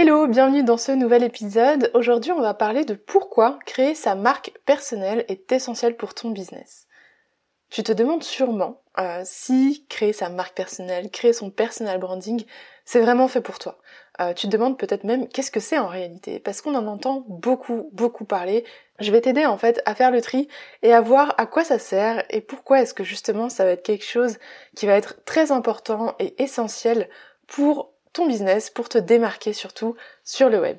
Hello, bienvenue dans ce nouvel épisode. Aujourd'hui, on va parler de pourquoi créer sa marque personnelle est essentiel pour ton business. Tu te demandes sûrement euh, si créer sa marque personnelle, créer son personal branding, c'est vraiment fait pour toi. Euh, tu te demandes peut-être même qu'est-ce que c'est en réalité, parce qu'on en entend beaucoup, beaucoup parler. Je vais t'aider en fait à faire le tri et à voir à quoi ça sert et pourquoi est-ce que justement ça va être quelque chose qui va être très important et essentiel pour ton business pour te démarquer surtout sur le web.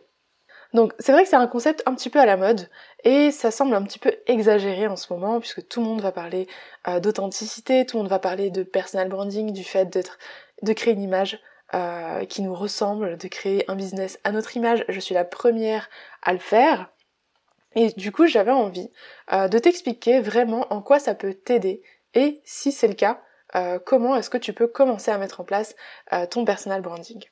Donc c'est vrai que c'est un concept un petit peu à la mode et ça semble un petit peu exagéré en ce moment puisque tout le monde va parler euh, d'authenticité, tout le monde va parler de personal branding, du fait d'être, de créer une image euh, qui nous ressemble, de créer un business à notre image. Je suis la première à le faire. Et du coup j'avais envie euh, de t'expliquer vraiment en quoi ça peut t'aider et si c'est le cas, euh, comment est-ce que tu peux commencer à mettre en place euh, ton personal branding?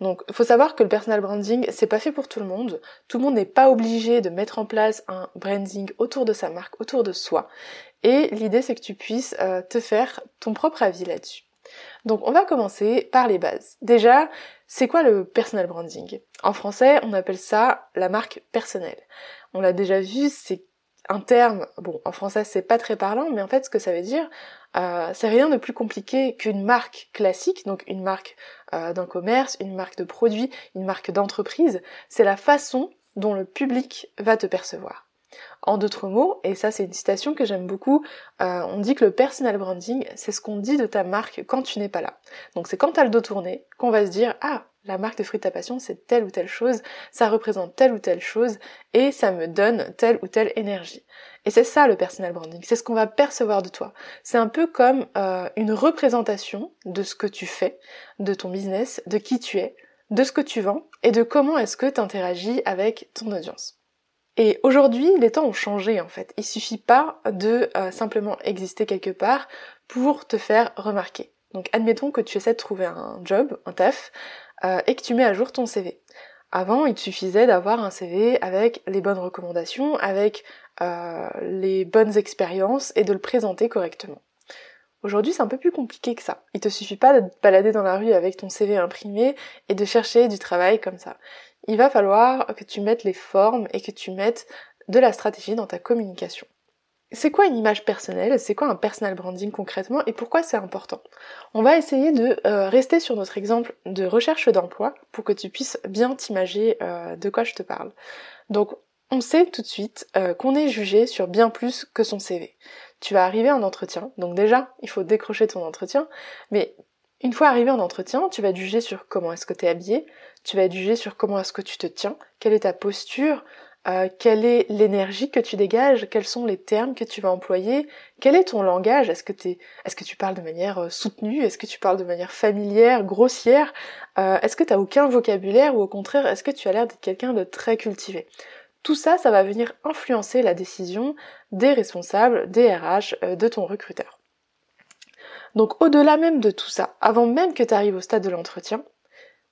Donc, faut savoir que le personal branding, c'est pas fait pour tout le monde. Tout le monde n'est pas obligé de mettre en place un branding autour de sa marque, autour de soi. Et l'idée, c'est que tu puisses euh, te faire ton propre avis là-dessus. Donc, on va commencer par les bases. Déjà, c'est quoi le personal branding? En français, on appelle ça la marque personnelle. On l'a déjà vu, c'est un terme, bon, en français c'est pas très parlant, mais en fait ce que ça veut dire, euh, c'est rien de plus compliqué qu'une marque classique, donc une marque euh, d'un commerce, une marque de produit, une marque d'entreprise, c'est la façon dont le public va te percevoir. En d'autres mots, et ça c'est une citation que j'aime beaucoup, euh, on dit que le personal branding, c'est ce qu'on dit de ta marque quand tu n'es pas là. Donc c'est quand t'as le dos tourné qu'on va se dire ah la marque de fruits de ta passion c'est telle ou telle chose, ça représente telle ou telle chose et ça me donne telle ou telle énergie. Et c'est ça le personal branding, c'est ce qu'on va percevoir de toi. C'est un peu comme euh, une représentation de ce que tu fais, de ton business, de qui tu es, de ce que tu vends et de comment est-ce que tu interagis avec ton audience. Et aujourd'hui, les temps ont changé en fait. Il suffit pas de euh, simplement exister quelque part pour te faire remarquer. Donc admettons que tu essaies de trouver un job, un taf, euh, et que tu mets à jour ton CV. Avant, il suffisait d'avoir un CV avec les bonnes recommandations, avec euh, les bonnes expériences et de le présenter correctement. Aujourd'hui, c'est un peu plus compliqué que ça. Il te suffit pas de te balader dans la rue avec ton CV imprimé et de chercher du travail comme ça. Il va falloir que tu mettes les formes et que tu mettes de la stratégie dans ta communication. C'est quoi une image personnelle? C'est quoi un personal branding concrètement? Et pourquoi c'est important? On va essayer de euh, rester sur notre exemple de recherche d'emploi pour que tu puisses bien t'imager euh, de quoi je te parle. Donc on sait tout de suite euh, qu'on est jugé sur bien plus que son CV. Tu vas arriver en entretien, donc déjà il faut décrocher ton entretien, mais une fois arrivé en entretien, tu vas être jugé sur comment est-ce que tu es habillé, tu vas être jugé sur comment est-ce que tu te tiens, quelle est ta posture, euh, quelle est l'énergie que tu dégages, quels sont les termes que tu vas employer, quel est ton langage, est-ce que, est-ce que tu parles de manière euh, soutenue, est-ce que tu parles de manière familière, grossière, est-ce que tu n'as aucun vocabulaire ou au contraire est-ce que tu as l'air d'être quelqu'un de très cultivé? Tout ça, ça va venir influencer la décision des responsables, des RH, de ton recruteur. Donc au-delà même de tout ça, avant même que tu arrives au stade de l'entretien,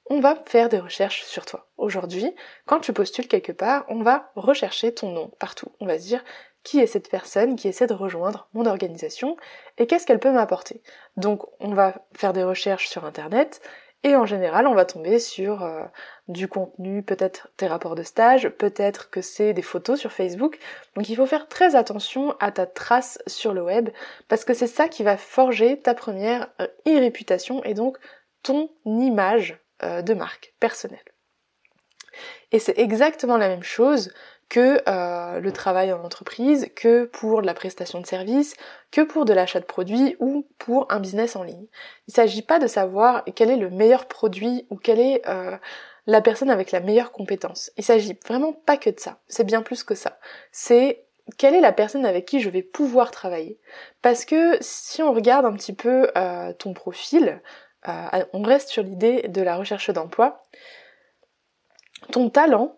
on va faire des recherches sur toi. Aujourd'hui, quand tu postules quelque part, on va rechercher ton nom partout. On va se dire qui est cette personne qui essaie de rejoindre mon organisation et qu'est-ce qu'elle peut m'apporter? Donc on va faire des recherches sur internet et en général on va tomber sur euh, du contenu, peut-être tes rapports de stage, peut-être que c'est des photos sur Facebook. Donc il faut faire très attention à ta trace sur le web parce que c'est ça qui va forger ta première e-réputation et donc ton image euh, de marque personnelle. Et c'est exactement la même chose que euh, le travail en entreprise, que pour la prestation de services, que pour de l'achat de produits ou pour un business en ligne. Il ne s'agit pas de savoir quel est le meilleur produit ou quelle est euh, la personne avec la meilleure compétence. Il s'agit vraiment pas que de ça. C'est bien plus que ça. C'est quelle est la personne avec qui je vais pouvoir travailler. Parce que si on regarde un petit peu euh, ton profil, on reste sur l'idée de la recherche d'emploi, ton talent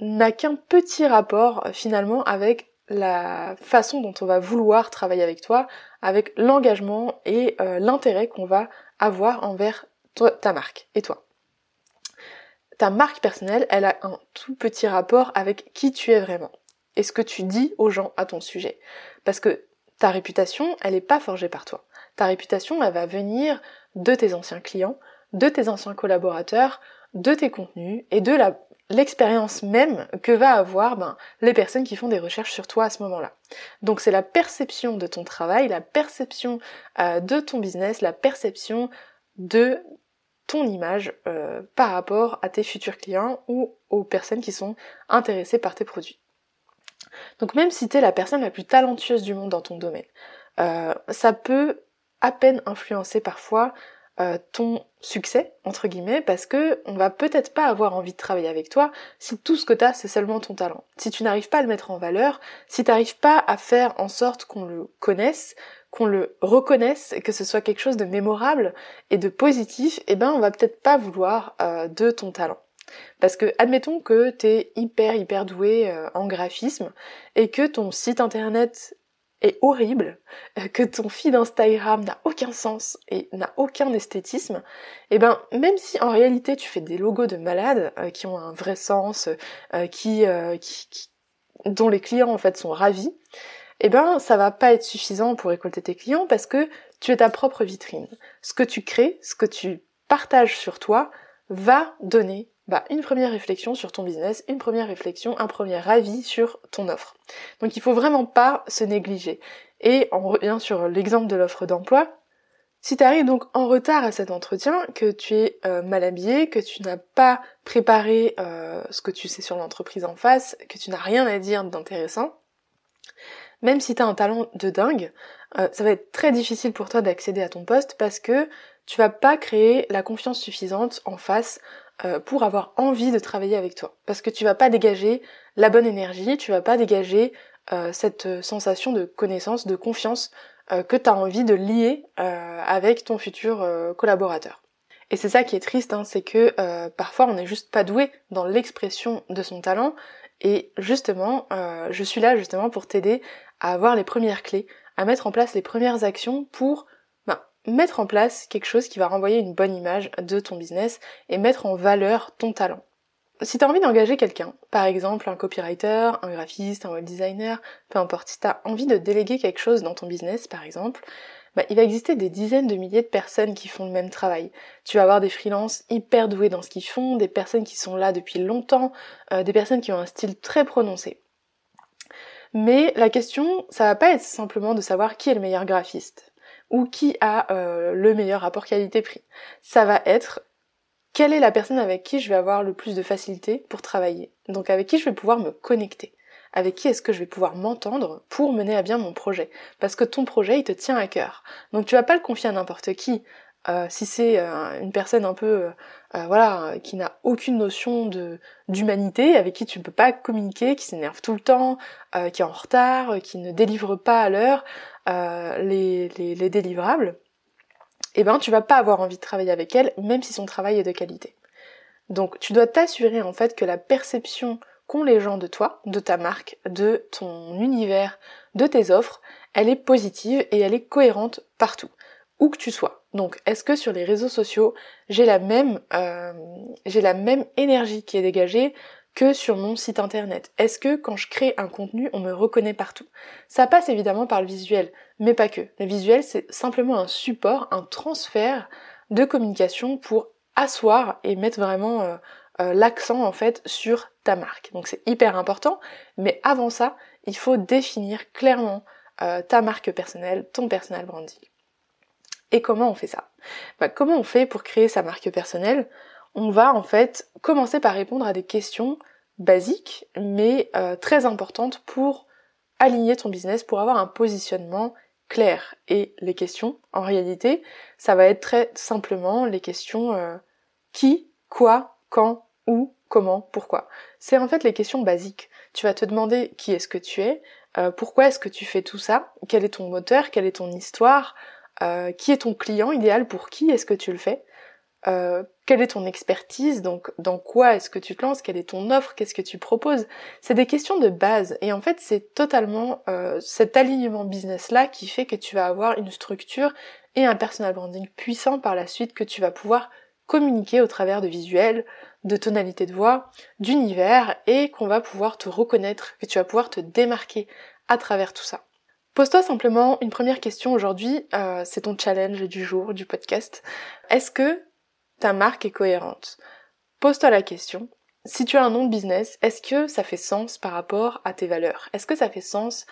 n'a qu'un petit rapport euh, finalement avec la façon dont on va vouloir travailler avec toi, avec l'engagement et euh, l'intérêt qu'on va avoir envers ta marque et toi. Ta marque personnelle, elle a un tout petit rapport avec qui tu es vraiment et ce que tu dis aux gens à ton sujet. Parce que ta réputation, elle n'est pas forgée par toi. Ta réputation, elle va venir de tes anciens clients, de tes anciens collaborateurs, de tes contenus et de la l'expérience même que va avoir ben, les personnes qui font des recherches sur toi à ce moment-là. Donc c'est la perception de ton travail, la perception euh, de ton business, la perception de ton image euh, par rapport à tes futurs clients ou aux personnes qui sont intéressées par tes produits. Donc même si tu es la personne la plus talentueuse du monde dans ton domaine, euh, ça peut à peine influencer parfois euh, ton succès entre guillemets parce que on va peut-être pas avoir envie de travailler avec toi si tout ce que tu as c'est seulement ton talent. Si tu n'arrives pas à le mettre en valeur, si tu n'arrives pas à faire en sorte qu'on le connaisse, qu'on le reconnaisse, que ce soit quelque chose de mémorable et de positif, eh ben on va peut-être pas vouloir euh, de ton talent. Parce que admettons que tu es hyper hyper doué euh, en graphisme et que ton site internet horrible, euh, que ton feed Instagram n'a aucun sens et n'a aucun esthétisme, et eh ben même si en réalité tu fais des logos de malades euh, qui ont un vrai sens, euh, qui, qui, dont les clients en fait sont ravis, et eh ben ça va pas être suffisant pour récolter tes clients parce que tu es ta propre vitrine. Ce que tu crées, ce que tu partages sur toi va donner bah, une première réflexion sur ton business, une première réflexion, un premier avis sur ton offre. Donc il faut vraiment pas se négliger. Et on revient sur l'exemple de l'offre d'emploi. Si tu arrives donc en retard à cet entretien, que tu es euh, mal habillé, que tu n'as pas préparé euh, ce que tu sais sur l'entreprise en face, que tu n'as rien à dire d'intéressant, même si tu as un talent de dingue, euh, ça va être très difficile pour toi d'accéder à ton poste parce que tu vas pas créer la confiance suffisante en face euh, pour avoir envie de travailler avec toi. Parce que tu vas pas dégager la bonne énergie, tu vas pas dégager euh, cette sensation de connaissance, de confiance euh, que tu as envie de lier avec ton futur collaborateur. Et c'est ça qui est triste, hein, c'est que parfois on n'est juste pas doué dans l'expression de son talent. Et justement, je suis là justement pour t'aider à avoir les premières clés, à mettre en place les premières actions pour mettre en place quelque chose qui va renvoyer une bonne image de ton business et mettre en valeur ton talent. Si tu as envie d'engager quelqu'un, par exemple un copywriter, un graphiste, un web designer, peu importe, si tu as envie de déléguer quelque chose dans ton business par exemple, bah, il va exister des dizaines de milliers de personnes qui font le même travail. Tu vas avoir des freelances hyper doués dans ce qu'ils font, des personnes qui sont là depuis longtemps, euh, des personnes qui ont un style très prononcé. Mais la question, ça va pas être simplement de savoir qui est le meilleur graphiste ou qui a euh, le meilleur rapport qualité-prix. Ça va être quelle est la personne avec qui je vais avoir le plus de facilité pour travailler? Donc avec qui je vais pouvoir me connecter? Avec qui est-ce que je vais pouvoir m'entendre pour mener à bien mon projet? Parce que ton projet, il te tient à cœur. Donc tu vas pas le confier à n'importe qui. Euh, si c'est euh, une personne un peu voilà qui n'a aucune notion de d'humanité avec qui tu ne peux pas communiquer qui s'énerve tout le temps qui est en retard qui ne délivre pas à l'heure euh, les, les, délivrables, eh ben tu vas pas avoir envie de travailler avec elle, même si son travail est de qualité. Donc tu dois t'assurer en fait que la perception qu'ont les gens de toi, de ta marque, de ton univers, de tes offres, elle est positive et elle est cohérente partout, où que tu sois. Donc est-ce que sur les réseaux sociaux j'ai la même euh, j'ai la même énergie qui est dégagée que sur mon site internet Est-ce que quand je crée un contenu, on me reconnaît partout? Ça passe évidemment par le visuel, mais pas que. Le visuel, c'est simplement un support, un transfert de communication pour asseoir et mettre vraiment euh, euh, l'accent en fait sur ta marque. Donc c'est hyper important, mais avant ça, il faut définir clairement euh, ta marque personnelle, ton personal branding. Et comment on fait ça? Bah, Comment on fait pour créer sa marque personnelle? On va en fait commencer par répondre à des questions basiques mais euh, très importantes pour aligner ton business, pour avoir un positionnement clair. Et les questions, en réalité, ça va être très simplement les questions euh, qui, quoi, quand, où, comment, pourquoi. C'est en fait les questions basiques. Tu vas te demander qui est-ce que tu es, euh, pourquoi est-ce que tu fais tout ça, quel est ton moteur, quelle est ton histoire, qui est ton client idéal, pour qui est-ce que tu le fais, quelle est ton expertise, donc dans quoi est-ce que tu te lances, quelle est ton offre, qu'est-ce que tu proposes? C'est des questions de base et en fait c'est totalement euh, cet alignement business là qui fait que tu vas avoir une structure et un personal branding puissant par la suite que tu vas pouvoir communiquer au travers de visuels, de tonalités de voix, d'univers et qu'on va pouvoir te reconnaître, que tu vas pouvoir te démarquer à travers tout ça. Pose-toi simplement une première question aujourd'hui, euh, c'est ton challenge du jour, du podcast. Est-ce que marque est cohérente. Pose-toi la question. Si tu as un nom de business, est-ce que ça fait sens par rapport à tes valeurs? Est-ce que ça fait sens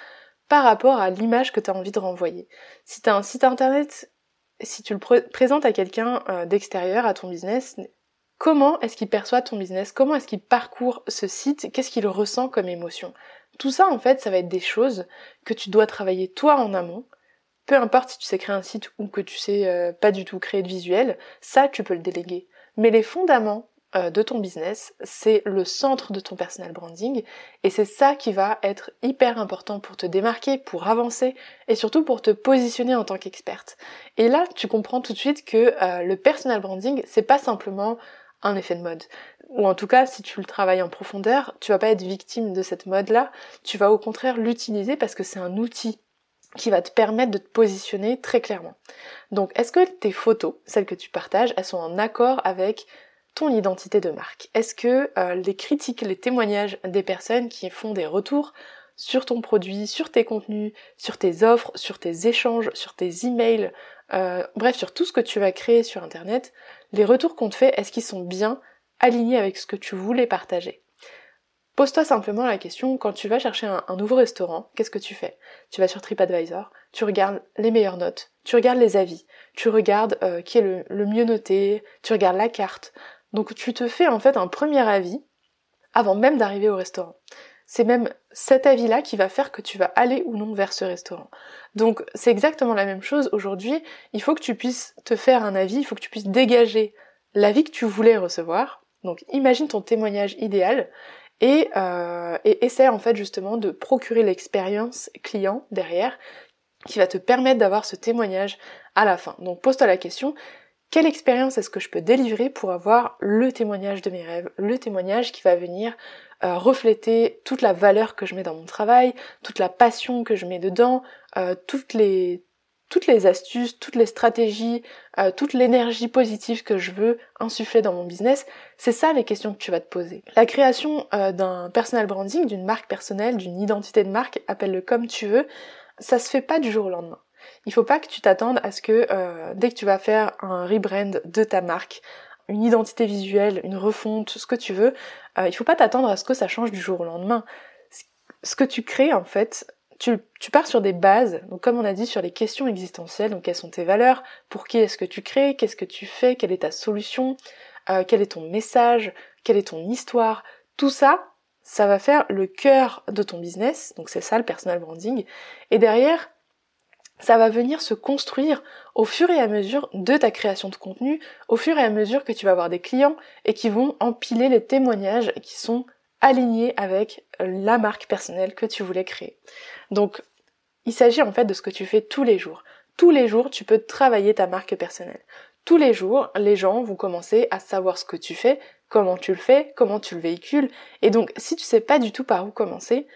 par rapport à l'image que tu as envie de renvoyer? Si tu as un site internet, si tu le présentes à quelqu'un euh, d'extérieur à ton business, comment est-ce qu'il perçoit ton business? Comment est-ce qu'il parcourt ce site? Qu'est-ce qu'il ressent comme émotion? Tout ça, en fait, ça va être des choses que tu dois travailler toi en amont peu importe si tu sais créer un site ou que tu sais euh, pas du tout créer de visuel, ça tu peux le déléguer. Mais les fondaments euh, de ton business, c'est le centre de ton personal branding et c'est ça qui va être hyper important pour te démarquer, pour avancer et surtout pour te positionner en tant qu'experte. Et là, tu comprends tout de suite que euh, le personal branding, c'est pas simplement un effet de mode. Ou en tout cas, si tu le travailles en profondeur, tu vas pas être victime de cette mode-là, tu vas au contraire l'utiliser parce que c'est un outil qui va te permettre de te positionner très clairement. Donc est-ce que tes photos, celles que tu partages, elles sont en accord avec ton identité de marque? Est-ce que euh, les critiques, les témoignages des personnes qui font des retours sur ton produit, sur tes contenus, sur tes offres, sur tes échanges, sur tes emails, euh, bref, sur tout ce que tu vas créer sur Internet, les retours qu'on te fait, est-ce qu'ils sont bien alignés avec ce que tu voulais partager? Pose-toi simplement la question, quand tu vas chercher un, nouveau restaurant, qu'est-ce que tu fais? Tu vas sur TripAdvisor, tu regardes les meilleures notes, tu regardes les avis, tu regardes euh, qui est le, le mieux noté, tu regardes la carte. Donc tu te fais en fait un premier avis avant même d'arriver au restaurant. C'est même cet avis-là qui va faire que tu vas aller ou non vers ce restaurant. Donc c'est exactement la même chose aujourd'hui. Il faut que tu puisses te faire un avis, il faut que tu puisses dégager l'avis que tu voulais recevoir. Donc imagine ton témoignage idéal et, euh, essaie en fait justement de procurer l'expérience client derrière qui va te permettre d'avoir ce témoignage à la fin. Donc pose-toi la question, quelle expérience est-ce que je peux délivrer pour avoir le témoignage de mes rêves, le témoignage qui va venir euh, refléter toute la valeur que je mets dans mon travail, toute la passion que je mets dedans, euh, toutes les toutes les astuces, toutes les stratégies, euh, toute l'énergie positive que je veux insuffler dans mon business, c'est ça les questions que tu vas te poser. La création euh, d'un personal branding, d'une marque personnelle, d'une identité de marque, appelle-le comme tu veux, ça se fait pas du jour au lendemain. Il faut pas que tu t'attendes à ce que euh, dès que tu vas faire un rebrand de ta marque, une identité visuelle, une refonte, ce que tu veux, il faut pas t'attendre à ce que ça change du jour au lendemain. Ce que tu crées en fait, tu, pars sur des bases, donc comme on a dit sur les questions existentielles, donc quelles sont tes valeurs, pour qui est-ce que tu crées, qu'est-ce que tu fais, quelle est ta solution, euh, quel est ton message, quelle est ton histoire, tout ça, ça va faire le cœur de ton business, donc c'est ça le personal branding, et derrière, ça va venir se construire au fur et à mesure de ta création de contenu, au fur et à mesure que tu vas avoir des clients et qui vont empiler les témoignages qui sont alignés avec la marque personnelle que tu voulais créer. Donc, il s'agit en fait de ce que tu fais tous les jours. Tous les jours, tu peux travailler ta marque personnelle. Tous les jours, les gens vont commencer à savoir ce que tu fais, comment tu le fais, comment tu le véhicules. Et donc, si tu sais pas du tout par où commencer,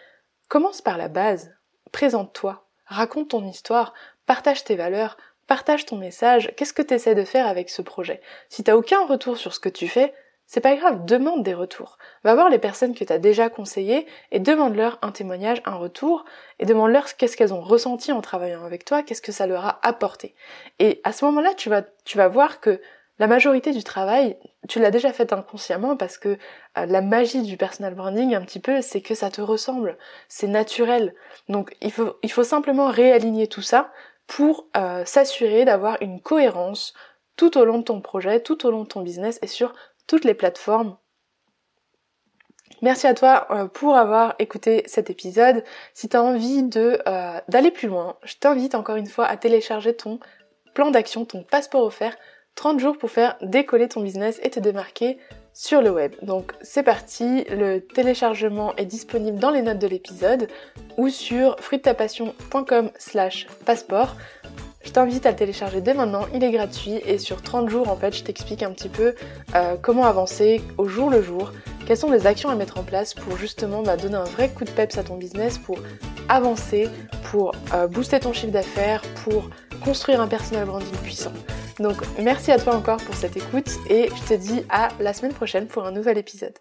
commence par la base. Présente-toi. Raconte ton histoire. Partage tes valeurs. Partage ton message. Qu'est-ce que tu essaies de faire avec ce projet? Si t'as aucun retour sur ce que tu fais, c'est pas grave, demande des retours. Va voir les personnes que tu as déjà conseillées et demande-leur un témoignage, un retour, et demande-leur qu'est-ce qu'elles ont ressenti en travaillant avec toi, qu'est-ce que ça leur a apporté. Et à ce moment-là, tu vas, tu vas voir que la majorité du travail, tu l'as déjà fait inconsciemment parce que euh, la magie du personal branding, un petit peu, c'est que ça te ressemble, c'est naturel. Donc il faut, il faut simplement réaligner tout ça pour euh, s'assurer d'avoir une cohérence tout au long de ton projet, tout au long de ton business et sur toutes les plateformes. Merci à toi euh, pour avoir écouté cet épisode. Si tu as envie euh, d'aller plus loin, je t'invite encore une fois à télécharger ton plan d'action, ton passeport offert, 30 jours pour faire décoller ton business et te démarquer sur le web. Donc c'est parti, le téléchargement est disponible dans les notes de l'épisode ou sur fruitapassion.com slash passeport. Je t'invite à le télécharger dès maintenant, il est gratuit et sur 30 jours en fait je t'explique un petit peu euh, comment avancer au jour le jour, quelles sont les actions à mettre en place pour justement bah, donner un vrai coup de peps à ton business, pour avancer, pour euh, booster ton chiffre d'affaires, pour construire un personal branding puissant. Donc merci à toi encore pour cette écoute et je te dis à la semaine prochaine pour un nouvel épisode.